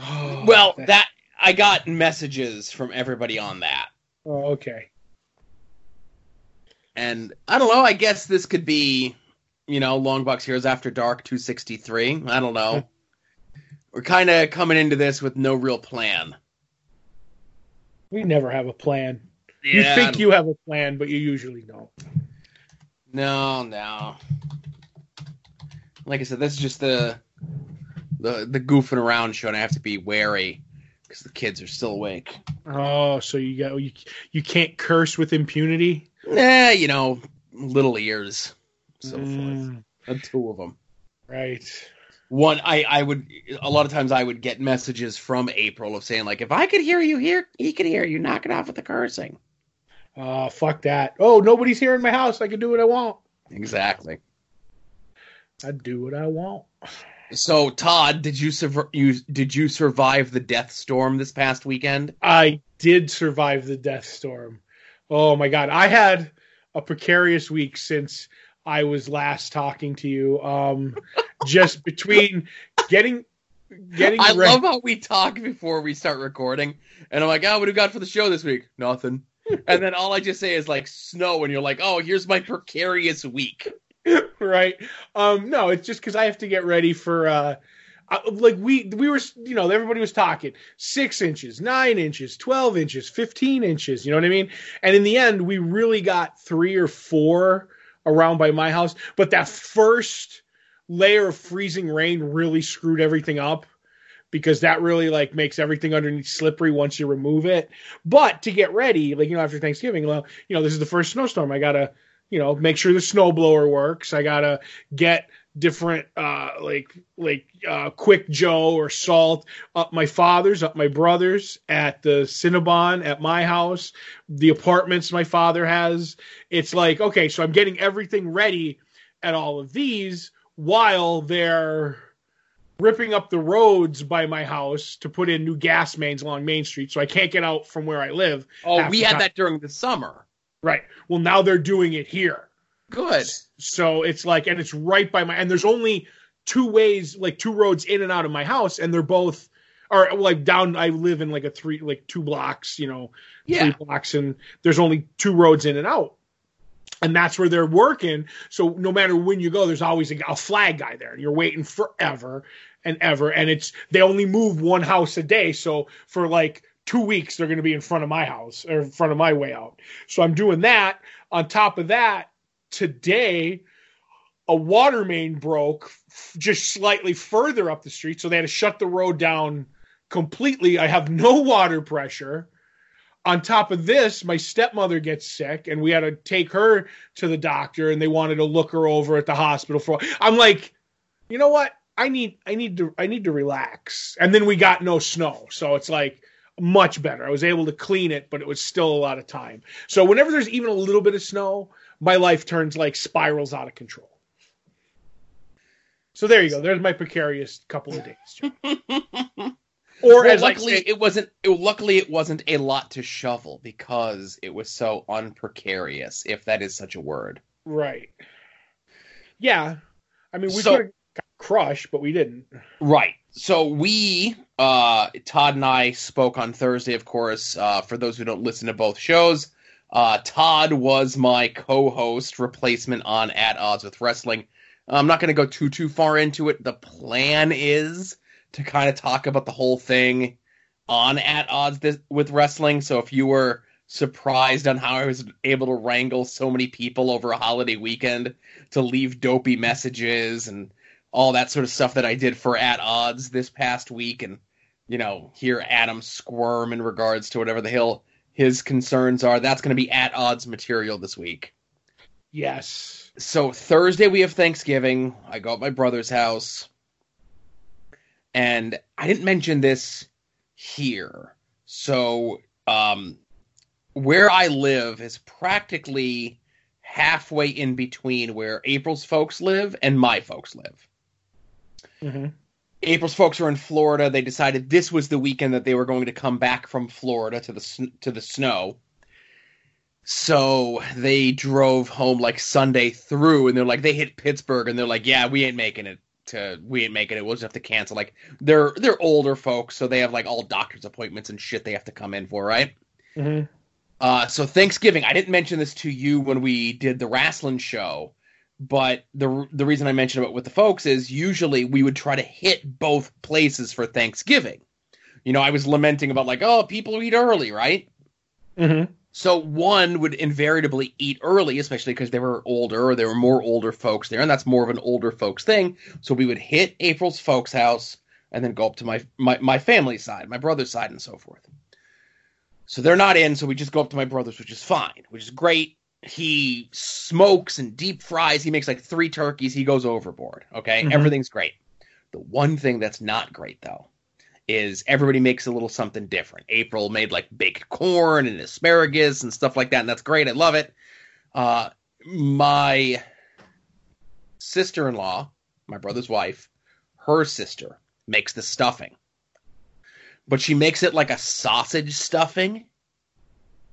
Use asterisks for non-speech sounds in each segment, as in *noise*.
Oh, well, that I got messages from everybody on that. Oh, okay. And I don't know, I guess this could be, you know, Longbox Heroes After Dark 263. I don't know. *laughs* We're kind of coming into this with no real plan. We never have a plan. you think you have a plan, but you usually don't. No, no. Like I said, this is just the the the goofing around show, and I have to be wary because the kids are still awake. Oh, so you got you you can't curse with impunity. Nah, you know, little ears, so forth. Mm, Uh, two of them. right. One, I I would a lot of times I would get messages from April of saying like, if I could hear you here, he could hear you. Knock it off with the cursing. Oh, fuck that. Oh, nobody's here in my house. I can do what I want. Exactly. I do what I want. So Todd, did you sur- you did you survive the death storm this past weekend? I did survive the death storm. Oh my god, I had a precarious week since I was last talking to you. Um, *laughs* just between getting getting I ready- love how we talk before we start recording, and I'm like, "Oh, what do we got for the show this week? Nothing." and then all I just say is like snow, and you're like, "Oh, here's my precarious week." *laughs* right. Um, no, it's just because I have to get ready for uh, I, like we we were you know everybody was talking six inches, nine inches, twelve inches, fifteen inches. You know what I mean? And in the end, we really got three or four around by my house, but that first layer of freezing rain really screwed everything up because that really like makes everything underneath slippery once you remove it. But to get ready, like you know after Thanksgiving, well, you know this is the first snowstorm. I gotta you know make sure the snowblower works. I gotta get different uh like like uh quick joe or salt up my father's up my brother's at the cinnabon at my house the apartments my father has it's like okay so i'm getting everything ready at all of these while they're ripping up the roads by my house to put in new gas mains along main street so i can't get out from where i live Oh, we had time. that during the summer. Right well now they're doing it here Good. so it's like, and it's right by my, and there's only two ways, like two roads in and out of my house, and they're both, or like down, I live in like a three, like two blocks, you know, Yeah. three blocks, and there's only two roads in and out. And that's where they're working. So no matter when you go, there's always a, a flag guy there, and you're waiting forever and ever. And it's, they only move one house a day. So for like two weeks, they're going to be in front of my house or in front of my way out. So I'm doing that. On top of that, today a water main broke just slightly further up the street so they had to shut the road down completely. I have no *laughs* water pressure. On top of this my stepmother gets sick and we had to take her to the doctor and they wanted to look her over at the hospital for i'm like you know what? I need i need to i need to relax. And then we got no snow. So it's like much better i was able to clean it but it was still a lot of time so whenever there's even a little bit of snow my life turns like spirals out of control. So there you go. There's my precarious couple of days. *laughs* Or Well, luckily say, it wasn't. It, luckily, it wasn't a lot to shovel because it was so unprecarious, if that is such a word. right. Yeah. I mean, we So- could crushed, but we didn't. Right. So we, uh, Todd and I spoke on Thursday, of course. Uh, for those who don't listen to both shows, uh, Todd was my co-host replacement on At Odds with Wrestling. I'm not going to go too too far into it. The plan is to kind of talk about the whole thing on At Odds this, with Wrestling. So if you were surprised on how I was able to wrangle so many people over a holiday weekend to leave dopey messages and all that sort of stuff that I did for At Odds this past week, and you know, hear Adam squirm in regards to whatever the hell his concerns are. That's going to be At Odds material this week. Yes. So Thursday we have Thanksgiving. I go at my brother's house, and I didn't mention this here. So, um, where I live is practically halfway in between where April's folks live and my folks live. Hmm April's folks are in Florida. They decided this was the weekend that they were going to come back from Florida to the sn- to the snow. So they drove home like Sunday through, and they're like, they hit Pittsburgh, and they're like, yeah, we ain't making it to we ain't making it. We'll just have to cancel. Like they're they're older folks, so they have like all doctor's appointments and shit they have to come in for, right? Mhm. Uh, so Thanksgiving, I didn't mention this to you when we did the wrestling show, but the the reason I mentioned about with the folks is usually we would try to hit both places for Thanksgiving. You know, I was lamenting about like, oh, people eat early, right? Mhm. So one would invariably eat early, especially because they were older or there were more older folks there, and that's more of an older folks thing. So we would hit April's folks' house and then go up to my my, my family side, my brother's side, and so forth. So they're not in, so we just go up to my brother's, which is fine, which is great. He smokes and deep fries. He makes like three turkeys. He goes overboard. Okay, Mhm. everything's great. The one thing that's not great though is everybody makes a little something different. April made like baked corn and asparagus and stuff like that, and that's great. I love it. Uh, my sister in law, my brother's wife, her sister makes the stuffing, but she makes it like a sausage stuffing.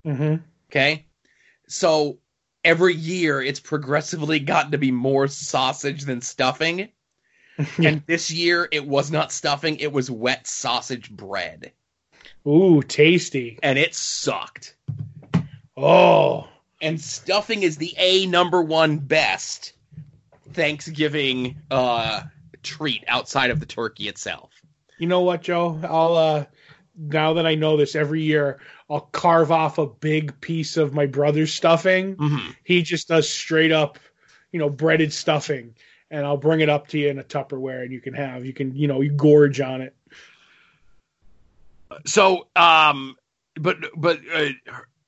Mhm. Okay. So every year it's progressively gotten to be more sausage than stuffing. *laughs* And this year it was not stuffing, it was wet sausage bread. Ooh, tasty. And it sucked. Oh. And stuffing is the A number one best Thanksgiving uh treat outside of the turkey itself. You know what, Joe? I'll uh now that I know this every year, I'll carve off a big piece of my brother's stuffing. Mm-hmm. He just does straight up, you know, breaded stuffing. And I'll bring it up to you in a Tupperware and you can have you can, you know, you gorge on it. So, um, but but uh,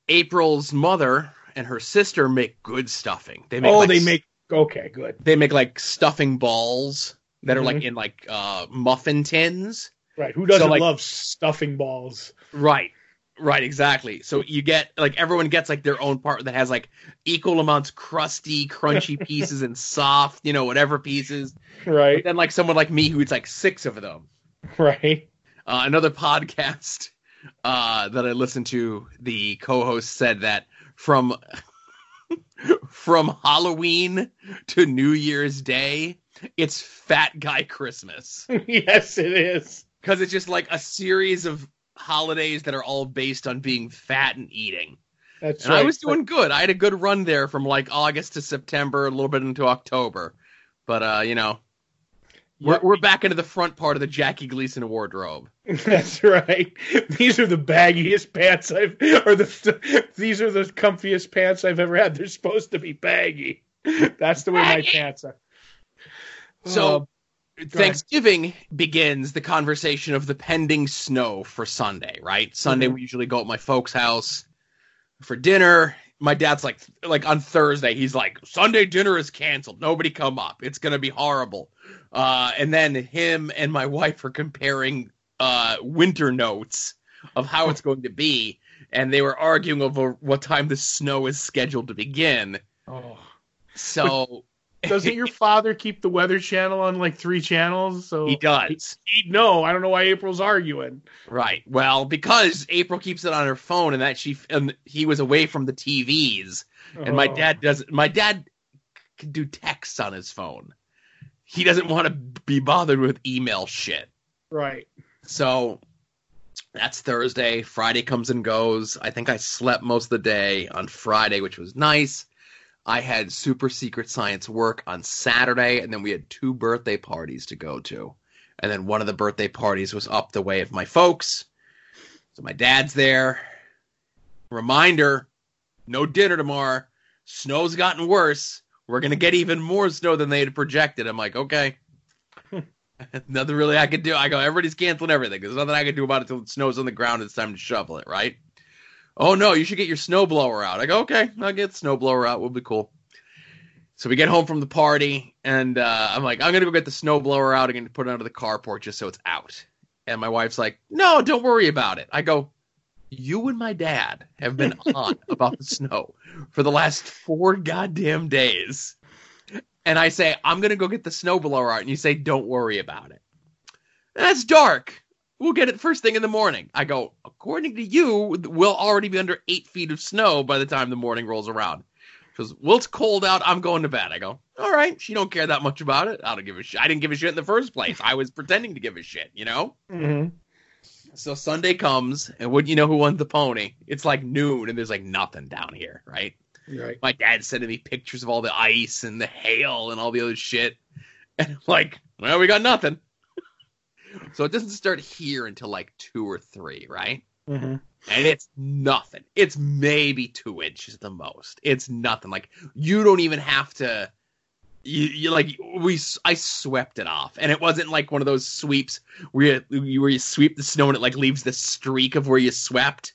April's mother and her sister make good stuffing. They make oh, like, they make okay, good. they make like stuffing balls that are like Mhm. in like uh muffin tins. Right. Who doesn't like- love stuffing balls? Right. Right, exactly. So you get like everyone gets like their own part that has like equal amounts crusty, crunchy *laughs* pieces and soft, you know, whatever pieces. But Right. then like someone like me who eats like six of them. Right. Uh, another podcast uh, that I listened to, the co-host said that from *laughs* from Halloween to New Year's Day, it's Fat Guy Christmas *laughs* yes, it is. because it's just like a series of holidays that are all based on being fat and eating. That's And right. I was doing good. I had a good run there from like August to September, a little bit into October. But uh, you know, we're we're back into the front part of the Jackie Gleason wardrobe. *laughs* That's right. These are the baggiest pants I've, or the these are the comfiest pants I've ever had. They're supposed to be baggy. That's the way my pants are. So Uh, Thanksgiving begins the conversation of the pending snow for Sunday, right? Sunday Mhm. we usually go at my folks' house for dinner. My dad's like like on Thursday, he's like, Sunday dinner is canceled. Nobody come up. It's gonna be horrible. Uh, and then him and my *laughs* wife are comparing uh, winter notes of how it's going to be, and they were arguing over what time the snow is scheduled to begin. oh. So Doesn't your *laughs* father keep the Weather Channel on like three channels? So he does. He'd know. I don't know why April's arguing. Right. Well, because April keeps it on her phone, and that she and he was away from the TVs, and my Oh. dad does. My dad can do texts on his phone. He doesn't want to be bothered with email shit. Right. So that's Thursday. Friday comes and goes. I think I slept most of the day on Friday, which was nice. I had super secret science work on Saturday, and then we had two birthday parties to go to. And then one of the birthday parties was up the way of my folks. So my dad's there. Reminder no dinner tomorrow. Snow's gotten worse. We're going to get even more snow than they had projected. I'm like, okay. *laughs* nothing really I could do. I go, everybody's canceling everything. There's nothing I can do about it until it snows on the ground. It's time to shovel it, right? Oh no, you should get your snowblower out. I go, okay, I'll get snowblower out. We'll be cool. So we get home from the party, and uh, I'm like, I'm gonna go get the snowblower out. I'm gonna put it under the carport just so it's out. And my wife's like, No, don't worry about it. I go, You and my dad have been *laughs* on about the snow for the last four goddamn days. And I say, I'm gonna go get the snowblower out, and you say, Don't worry about it. That's dark. We'll get it first thing in the morning. I go, according to you, we'll already be under eight feet of snow by the time the morning rolls around. Because "Well, it's cold out. I'm going to bed." I go, "All right." She don't care that much about it. I don't give a shit. I didn't give a shit in the first place. I was pretending to give a shit, you know. Mm-hmm. So Sunday comes, and would you know who won the pony? It's like noon, and there's like nothing down here, right? Right. My dad sending me pictures of all the ice and the hail and all the other shit, and I'm like, well, we got nothing. So it doesn't start here until like two or three, right? Mm-hmm. and it's nothing. It's maybe two inches the most. It's nothing. Like you don't even have to. You, you like we. I swept it off, and it wasn't like one of those sweeps where you where you sweep the snow and it like leaves the streak of where you swept.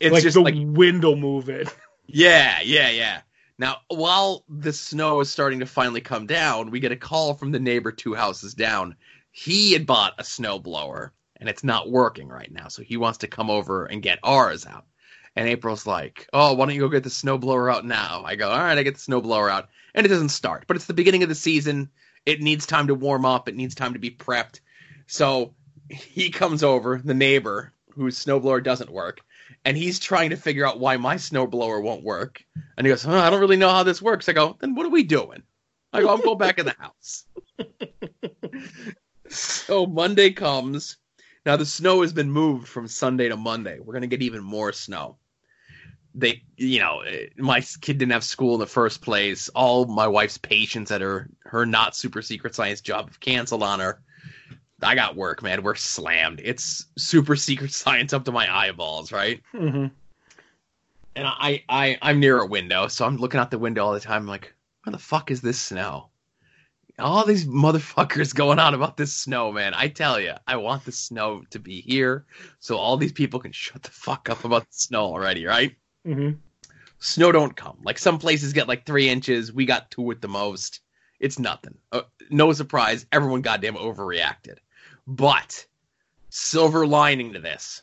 It's like just the like wind will move it. *laughs* yeah, yeah, yeah. Now, while the snow is starting to finally come down, we get a call from the neighbor two houses down. He had bought a snow blower and it's not working right now, so he wants to come over and get ours out. And April's like, "Oh, why don't you go get the snow blower out now?" I go, "All right, I get the snow blower out." And it doesn't start, but it's the beginning of the season. It needs time to warm up. It needs time to be prepped. So he comes over, the neighbor whose snowblower doesn't work, and he's trying to figure out why my snowblower won't work. And he goes, oh, I don't really know how this works. I go, then what are we doing? I go, I'm going back in the house. *laughs* so Monday comes. Now the snow has been moved from Sunday to Monday. We're gonna get even more snow. They, you know, my kid didn't have school in the first place. All my wife's patients at her her not super secret science job have canceled on her. I got work, man. We're slammed. It's super secret *laughs* science up to my eyeballs, right? Mm-hmm. And I, I, I'm near a window, so I'm looking out the window all the time. I'm like, where the fuck is this snow? All these motherfuckers *laughs* going on about this snow, man. I tell you, I want the snow to be here so all these people can shut the fuck up about the snow already, right? Mm-hmm. Snow don't come. Like some places get like three inches. We got two at the most. It's nothing. Uh, no surprise. Everyone goddamn overreacted. But silver lining to this.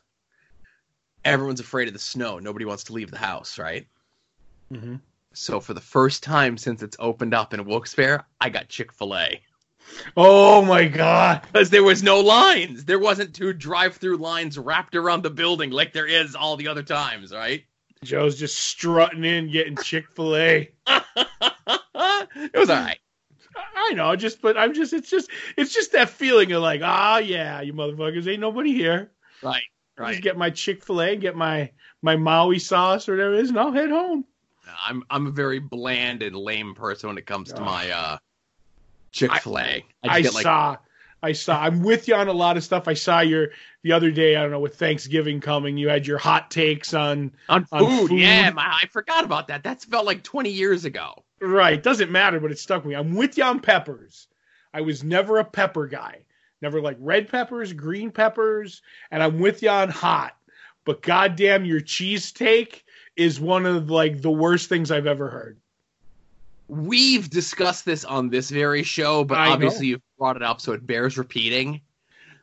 Everyone's afraid of the snow. Nobody wants to leave the house, right? Mm-hmm. So for the first time since it's opened up in Wilkes-Barre, I got Chick-fil-A. Oh my god! Because there was no lines. There wasn't two drive-through lines wrapped around the building like there is all the other times, right? Joe's just strutting in, getting Chick Fil A. *laughs* it was all right. I know, just but I'm just it's just it's just that feeling of like, ah, yeah, you motherfuckers, ain't nobody here. Right, right. Just get my Chick Fil A, get my my Maui sauce or whatever it is, and I'll head home. I'm I'm a very bland and lame person when it comes to my uh, Chick-fil-A. I, I, just get like saw, I saw. I'm with you on a lot of stuff. I saw your the other day. I don't know with Thanksgiving coming, you had your hot takes on on on food. food. Yeah, my, I forgot about that. That's felt like 20 years ago. Right. Doesn't matter, but it stuck with me. I'm with you on peppers. I was never a pepper guy. Never like red peppers, green peppers, and I'm with you on hot. But goddamn, your cheese take is one of like the worst things I've ever heard. We've discussed this on this very show, but I know. obviously you've brought it up, so it bears repeating.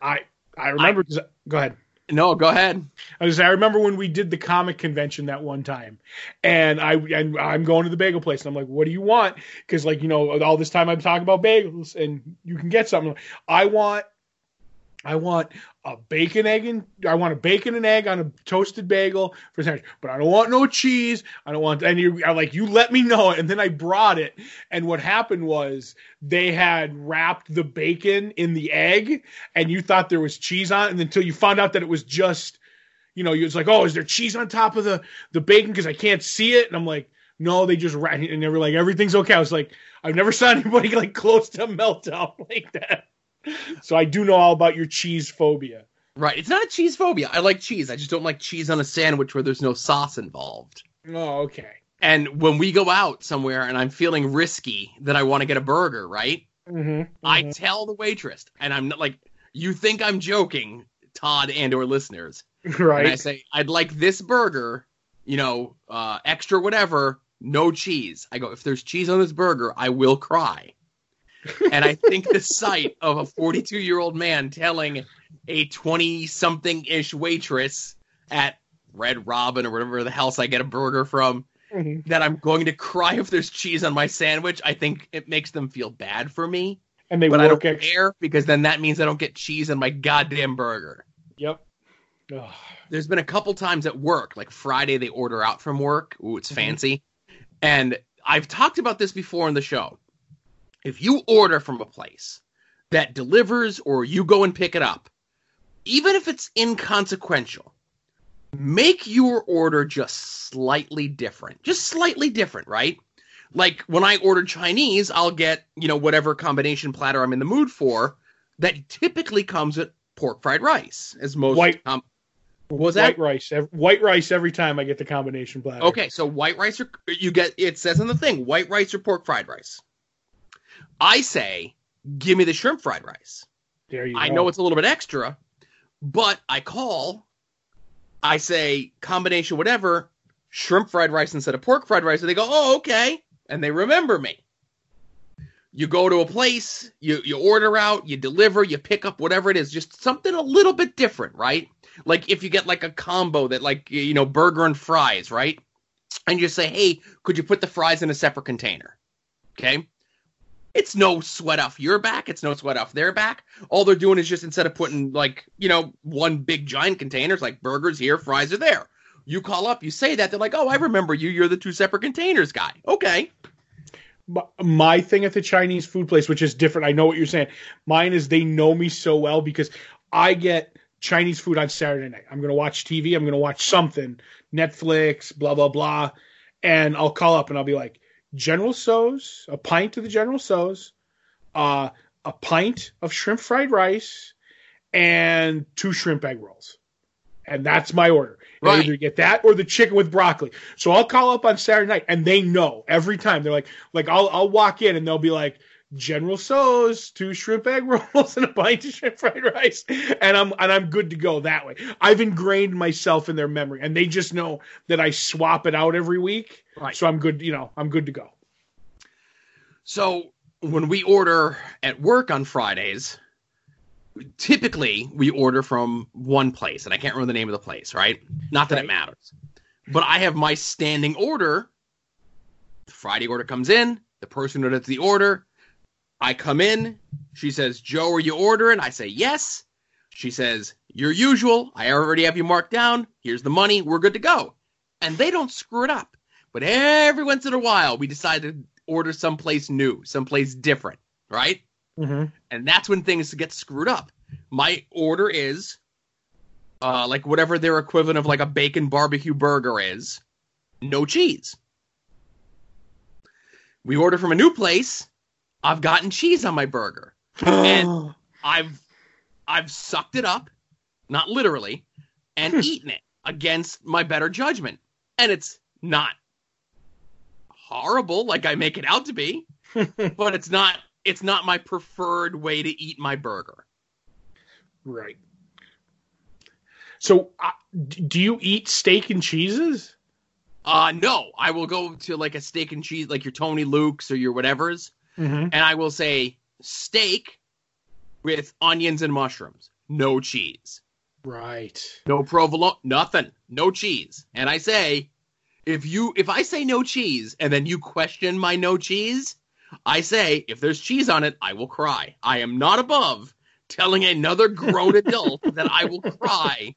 I I remember. 'cause- go ahead. No, go ahead. I was. I remember when we did the comic convention that one time, and I and I'm going to the bagel place, and I'm like, "What do you want?" Because like you know, all this time I'm talking about bagels, and you can get something. I want, I want a bacon egg and I want a bacon and egg on a toasted bagel for sandwich, but I don't want no cheese. I don't want. And you, I like you let me know and then I brought it, and what happened was they had wrapped the bacon in the egg, and you thought there was cheese on it, until you found out that it was just you know, it's like, oh, is there cheese on top of the the bacon because I can't see it? And I'm like, no, they just ran and they were like, everything's okay. I was like, I've never saw *laughs* anybody like close to meltdown *laughs* like that. So I do know all about your cheese phobia. Right. It's not a cheese phobia. I like cheese. I just don't like cheese on a sandwich where there's no sauce involved. Oh, okay. And when we go out somewhere and I'm feeling risky that I want to get a burger, right? Mm-hmm. I tell the waitress, and I'm not like, you think I'm joking, Todd and or listeners. right. And I say, I'd like this burger, you know, uh, extra whatever, no cheese. I go, if there's cheese on this burger, I will cry. And I think the sight of a 42 year old man telling a 20 something ish waitress at Red Robin or whatever the hell I get a burger from Mhm. that I'm going to cry if there's cheese on my sandwich, I think it makes them feel bad for me. And they But I don't extra. care because then that means I don't get cheese on my goddamn burger. Yep. Ugh. there's been a couple times at work, like Friday they order out from work. Ooh, it's Mhm. fancy. And I've talked about this before in the show. If you order from a place that delivers or you go and pick it up, even if it's inconsequential, make your order just slightly different. Just slightly different, right? Like when I order Chinese, I'll get, you know, whatever combination platter I'm in the mood for that typically comes with pork fried rice, as most White- what was that? White rice, white rice every time I get the combination platter. Okay, so white rice or you get it says in the thing white rice or pork fried rice. I say, give me the shrimp fried rice. there you I go. know it's a little bit extra, but I call, I say combination whatever, shrimp fried rice instead of pork fried rice, and they go, oh okay, and they remember me. You go to a place, you you order out, you deliver, you pick up whatever it is, just something a little bit different, right? Like if you get like a combo that like you know burger and fries, right? And you say, hey, could you put the fries in a separate container? Okay. It's no sweat off your back. It's no sweat off their back. All they're doing is just instead of putting like, you know, one big giant containers like burgers here, fries are there. You call up, you say that, they're like, oh, I remember you. You're the two separate containers guy. Okay. My- thing at the Chinese food place, which is different. I know what you're saying. Mine is they know me so well because I get Chinese food on Saturday night. I'm gonna watch TV. I'm gonna watch something, Netflix, blah blah blah, and I'll call up and I'll be like, General Tso's, a pint of the General Tso's, uh, a pint of shrimp fried rice, and two shrimp egg rolls, and that's my order. Right. either get that or the chicken with broccoli. So I'll call up on Saturday night, and they know every time. They're like, like I'll I'll walk in and they'll be like, General Tso's, two shrimp egg *laughs* rolls, and a pint of shrimp fried rice, and I'm and I'm good to go that way. I've ingrained myself in their memory, and they just know that I swap it out every week. Right. So I'm good. You know, I'm good to go. So when we order at work on Fridays, typically we order from one place, and I can't remember the name of the place, right? Not that Right. it matters. But I have my standing order. The Friday order comes in, the person who does the order. I come in, she says, Joe, are you ordering? I say, yes. She says, your usual. I already have you marked down. Here's the money. We're good to go. And they don't screw it up. But every once in a while, we decide to order someplace new, someplace different, right? Mm-hmm. And that's when things get screwed up. My order is uh, like whatever their equivalent of like a bacon barbecue burger is, no cheese. We order from a new place. I've gotten cheese on my burger. And- *gasps* I've I've sucked it up, not literally, and eaten it against my better judgment. And it's not horrible like I make it out to be, *laughs* but it's not it's not my preferred way to eat my burger. right. So, uh, do you eat steak and cheeses? Uh no, I will go to like a steak and cheese like your Tony Luke's or your whatever's Mm-hmm. and I will say steak with onions and mushrooms. No cheese. Right. No provolone, nothing, no cheese. And I say, if you if I say no cheese and then you question my no cheese, I say if there's cheese on it, I will cry. I am not above telling another grown *laughs* adult that I will cry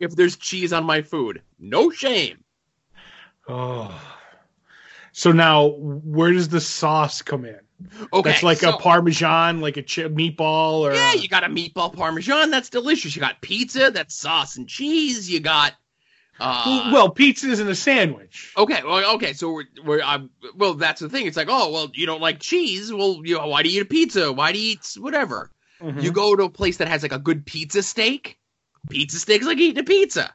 if there's cheese on my food. No shame. Oh. So now, where does the sauce come in? Okay, That's like so- a parmesan, like a chi- meatball, or Yeah, you got a meatball parmesan. That's delicious. You got pizza. That's sauce and cheese. You got. Uh, well, pizza isn't a sandwich. Okay, well, okay, so we're, we're I'm, well, that's the thing. It's like, oh, well, you don't like cheese. Well, you know, why do you eat a pizza? Why do you eat whatever? Mhm. You go to a place that has like a good pizza steak. Pizza steak's like eating a pizza.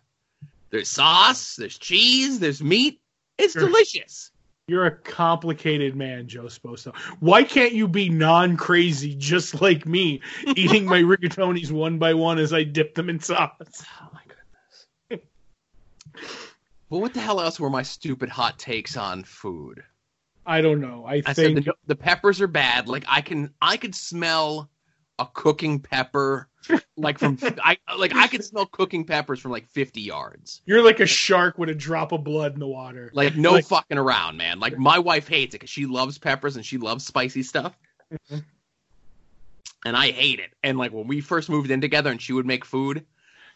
There's sauce, there's cheese, there's meat. It's Sure. delicious. You're a complicated man, Joe Sposo. Why can't you be non-crazy just like me, *laughs* eating my rigatonis one by one as I dip them in sauce? Oh my goodness. well, what the hell else were my stupid hot takes on food? I don't know. I, I think said the, the peppers are bad. Like I can I could smell a cooking pepper like from *laughs* I like I could smell cooking peppers from like 50 yards. you're like a shark with a drop of blood in the water. Like no Like- fucking around, man. Like my wife hates it cuz she loves peppers and she loves spicy stuff. Mhm. And I hate it. And like when we first moved in together and she would make food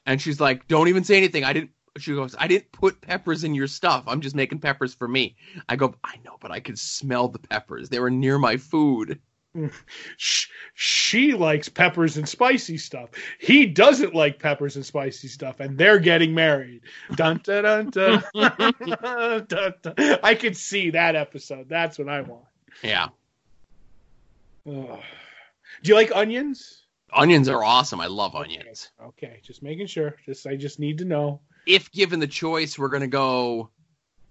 and she's like, "Don't even say anything. I didn't she goes, I didn't put peppers in your stuff. I'm just making peppers for me. I go, I know, but I could smell the peppers. They were near my food. *laughs* Sh- She likes peppers and spicy stuff. He doesn't like peppers and spicy stuff, and they're getting married. Dun, dun, dun, dun. *laughs* Dun, dun. I could see that episode. That's what I want. Yeah. Ugh. Do you like onions? Onions are awesome. I love onions. Okay, just making sure. Just I just need to know. If given the choice, we're gonna go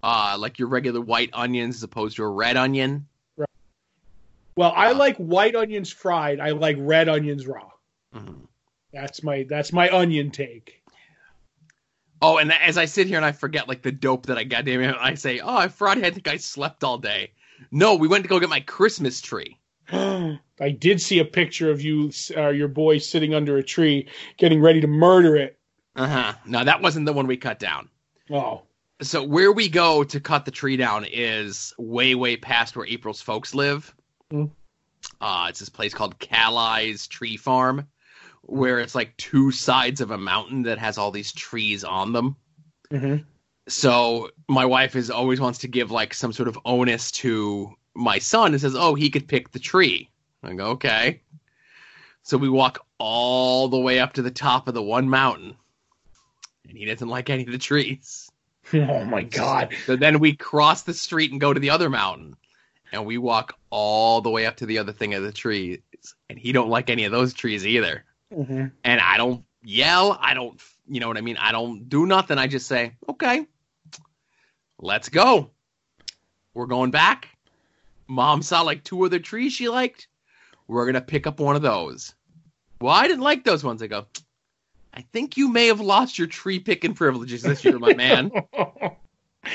uh like your regular white onions as opposed to a red onion. Well, I like white onions fried. I like red onions raw. Mhm. That's my that's my onion take. Oh, and as I sit here and I forget like the dope that I got, damn it, I say, "Oh, I Friday, I think I slept all day." No, we went to go get my Christmas tree. *gasps* I did see a picture of you, uh, your boy, sitting under a tree, getting ready to murder it. Uh huh. No, that wasn't the one we cut down. Oh, So where we go to cut the tree down is way, way past where April's folks live. Hmm. Uh, it's this place called Calli's Tree Farm, where it's like two sides of a mountain that has all these trees on them. hmm So my wife is always wants to give like some sort of onus to my son and says, "Oh, he could pick the tree." I go, "Okay." So we walk all the way up to the top of the one mountain, and he doesn't like any of the trees. *laughs* oh my god. So then we cross the street and go to the other mountain, and we walk all the way up to the other thing of the trees, and he don't like any of those trees either. hmm And I don't yell, I don't, you know what I mean? I don't do nothing. I just say, okay, let's go. We're going back. Mom saw like two other trees she liked. We're gonna pick up one of those. Well, I didn't like those ones. I go. I think you may have lost your tree picking privileges this year, my man. *laughs*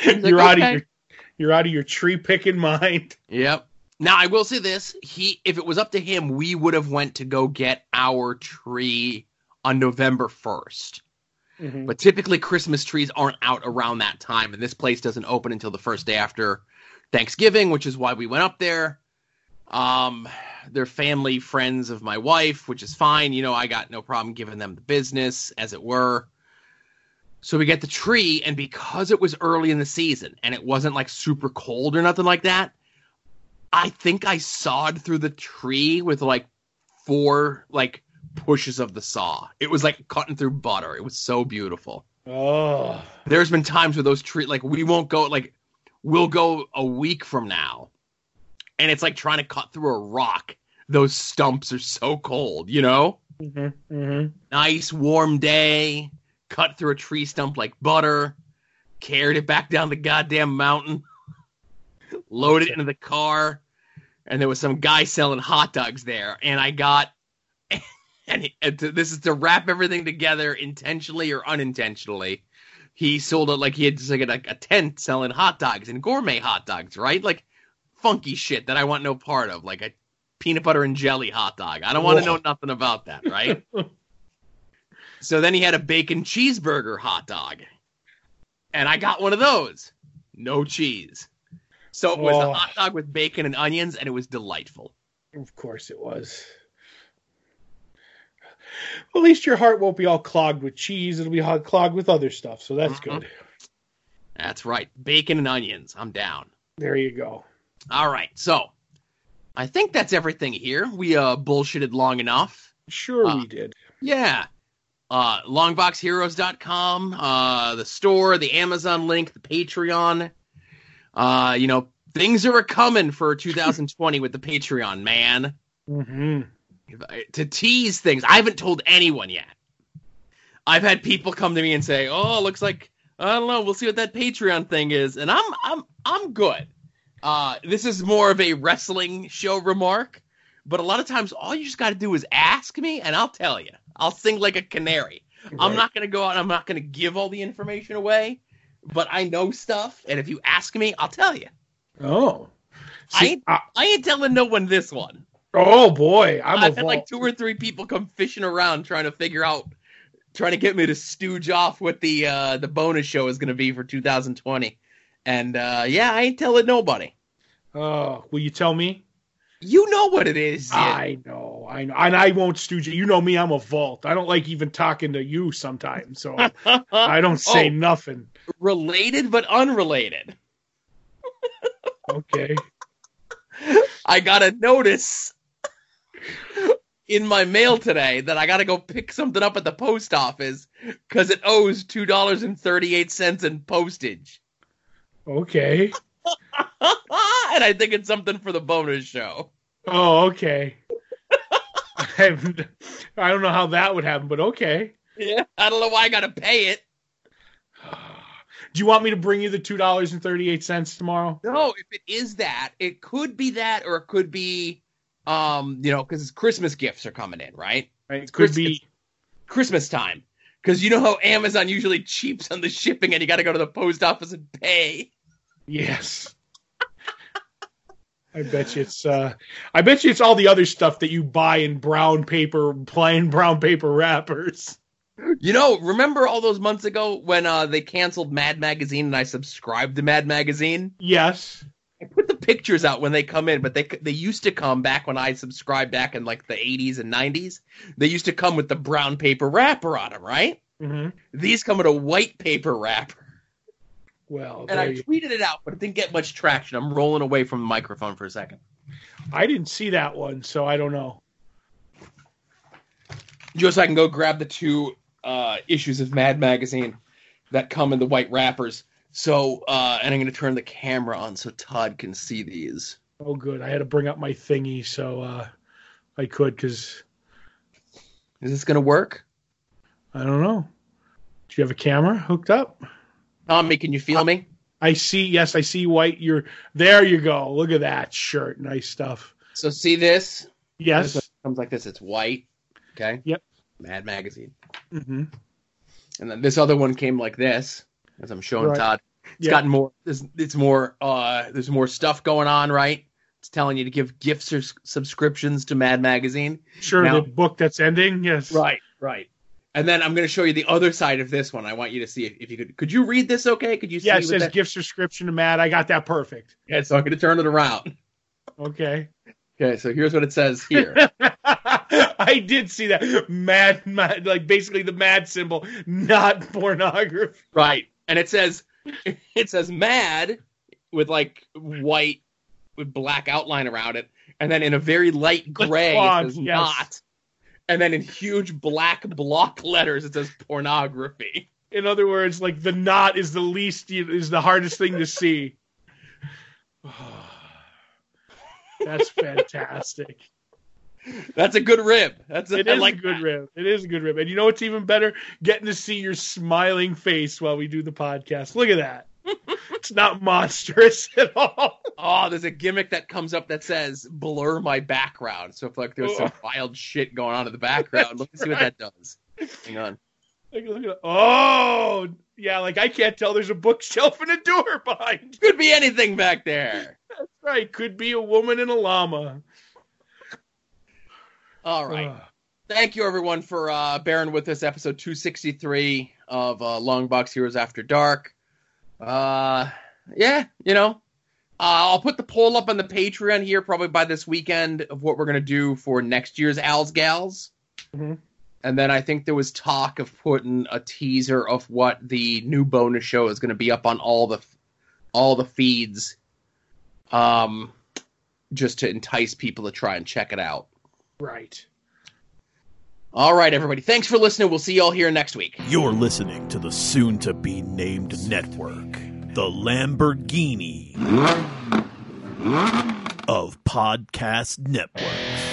you're like, out okay. of your you're out of your tree picking mind. *laughs* Yep. Now I will say this: he, if it was up to him, we would have went to go get our tree on November first. Mhm. But typically, Christmas trees aren't out around that time, and this place doesn't open until the first day after Thanksgiving, which is why we went up there. Um, they're family friends of my wife, which is fine. You know, I got no problem giving them the business, as it were. So we get the tree, and because it was early in the season and it wasn't like super cold or nothing like that, I think I sawed through the tree with like four like pushes of the saw. It was like cutting through butter. It was so beautiful. Oh, There's been times where those trees like we won't go like we'll go a week from now and it's like trying to cut through a rock. Those stumps are so cold, you know? hmm hmm Nice warm day, cut through a tree stump like butter, carried it back down the goddamn mountain, loaded it into the car, and there was some guy selling hot dogs there, and I got *laughs* and, and to, this is to wrap everything together intentionally or unintentionally. He sold it like he had just like a, a tent selling hot dogs and gourmet hot dogs, right? Like funky shit that I want no part of, like a peanut butter and jelly hot dog. I don't want to know nothing about that, right? *laughs* so then he had a bacon cheeseburger hot dog. And I got one of those. No cheese. So it was Oh. a hot dog with bacon and onions, and it was delightful. Of course it was. At least your heart won't be all clogged with cheese. It'll be clogged with other stuff. So that's Mhm. good. That's right. Bacon and onions. I'm down. There you go. All right. So I think that's everything here. We uh bullshitted long enough. Sure, Uh, we did. Yeah. Uh longboxheroes.com, uh the store, the Amazon link, the Patreon. Uh, you know, things are coming for *laughs* 2020 with the Patreon, man. hmm To tease things. I haven't told anyone yet. I've had people come to me and say, "Oh, looks like I don't know. We'll see what that Patreon thing is," and I'm I'm I'm good. Uh, this is more of a wrestling show remark, but a lot of times all you just got to do is ask me, and I'll tell you. I'll sing like a canary. I'm not going to go out and I'm not going to give all the information away, but I know stuff, and if you ask me, I'll tell you. Oh. I ain't- I- I ain't telling no one this one. oh boy, I'm I've a had like two or three people come fishing around trying to figure out, trying to get me to stooge off what the uh, the bonus show is going to be for 2020. And uh, yeah, I ain't telling nobody. Oh, will you tell me? You know what it is. I know, I know, and I won't stooge. You know me, I'm a vault. I don't like even talking to you sometimes, so *laughs* I don't say Oh. nothing. Related but unrelated. *laughs* Okay. I got a notice in my mail today that I got to go pick something up at the post office because it owes two dollars and thirty eight cents in postage, Okay. *laughs* and I think it's something for the bonus show. Oh, okay. I haven't- I don't know how that would happen, but okay. Yeah, I don't know why I got to pay it. *sighs* Do you want me to bring you the two dollars and thirty eight cents tomorrow? No, if it is that, it could be that, or it could be, um, you know, because Christmas gifts are coming in, right? Right. It Chris- could be. Christmas time. Because you know how Amazon usually cheaps on the shipping and you got to go to the post office and pay. Yes. I bet you it's. uh I bet you it's all the other stuff that you buy in brown paper, plain brown paper wrappers. You know, remember all those months ago when uh, they canceled Mad Magazine and I subscribed to Mad Magazine? Yes. I put the pictures out when they come in, but they they used to come back when I subscribed back in like the 80s and 90s. They used to come with the brown paper wrapper on them, right? hmm These come with a white paper wrapper. Well, And I you- tweeted it out, but it didn't get much traction. I'm rolling away from the microphone for a second. I didn't see that one, so I don't know. just so I can go grab the two uh, issues of Mad Magazine that come in the white wrappers. So, uh, and I'm going to turn the camera on so Todd can see these. Oh, good. I had to bring up my thingy, so uh I could because Is this going to work? I don't know. Do you have a camera hooked up? Tommy, can you feel me? I see. Yes, I see white. You're there. You go. Look at that shirt. Nice stuff. So, see this? Yes. This comes like this. It's white. Okay. Yep. Mad Magazine. Mm-hmm. And then this other one came like this, as I'm showing Right. Todd. It's Yeah. gotten more. It's, it's more. Uh, there's more stuff going on, right? It's telling you to give gifts or subscriptions to Mad Magazine. Sure. Now- the book that's ending. Yes. Right, right. And then I'm going to show you the other side of this one. I want you to see if, if you could. Could you read this? Okay? Could you see? Yeah. It says that- gift subscription to Mad. I got that perfect. Yeah, so I'm going to turn it around. Okay. Okay, so here's what it says here. *laughs* I did see that mad, mad, like basically the mad symbol, not pornography. right, and it says *laughs* it says mad with like white with black outline around it, and then in a very light gray font, it says yes. not, and then in huge black block *laughs* letters it says pornography. In other words, like the knot is the least is the hardest thing to see. *sighs* That's fantastic. That's a good rib. That's a, It is like a good that. rib. It is a good rib. And you know what's even better? Getting to see your smiling face while we do the podcast. Look at that. It's not monstrous *laughs* at all. Oh, there's a gimmick that comes up that says blur my background. So if like there's some wild shit going on in the background, let me see what that does. Hang on. Like, look at Oh, yeah. Like I can't tell. There's a bookshelf and a door behind. Could be anything back there. That's right. Could be a woman and a llama. All right. Thank you everyone for uh, bearing with us. Episode 263 of uh, Long Box Heroes After Dark. Uh, yeah, you know, uh, I'll put the poll up on the Patreon here probably by this weekend of what we're gonna do for next year's Al's Gals. Mhm. And then I think there was talk of putting a teaser of what the new bonus show is going to be up on all the all the feeds, um, just to entice people to try and check it out. Right. All right, everybody. Thanks for listening. We'll see you all here next week. You're listening to the soon to be named network, the Lamborghini of podcast networks.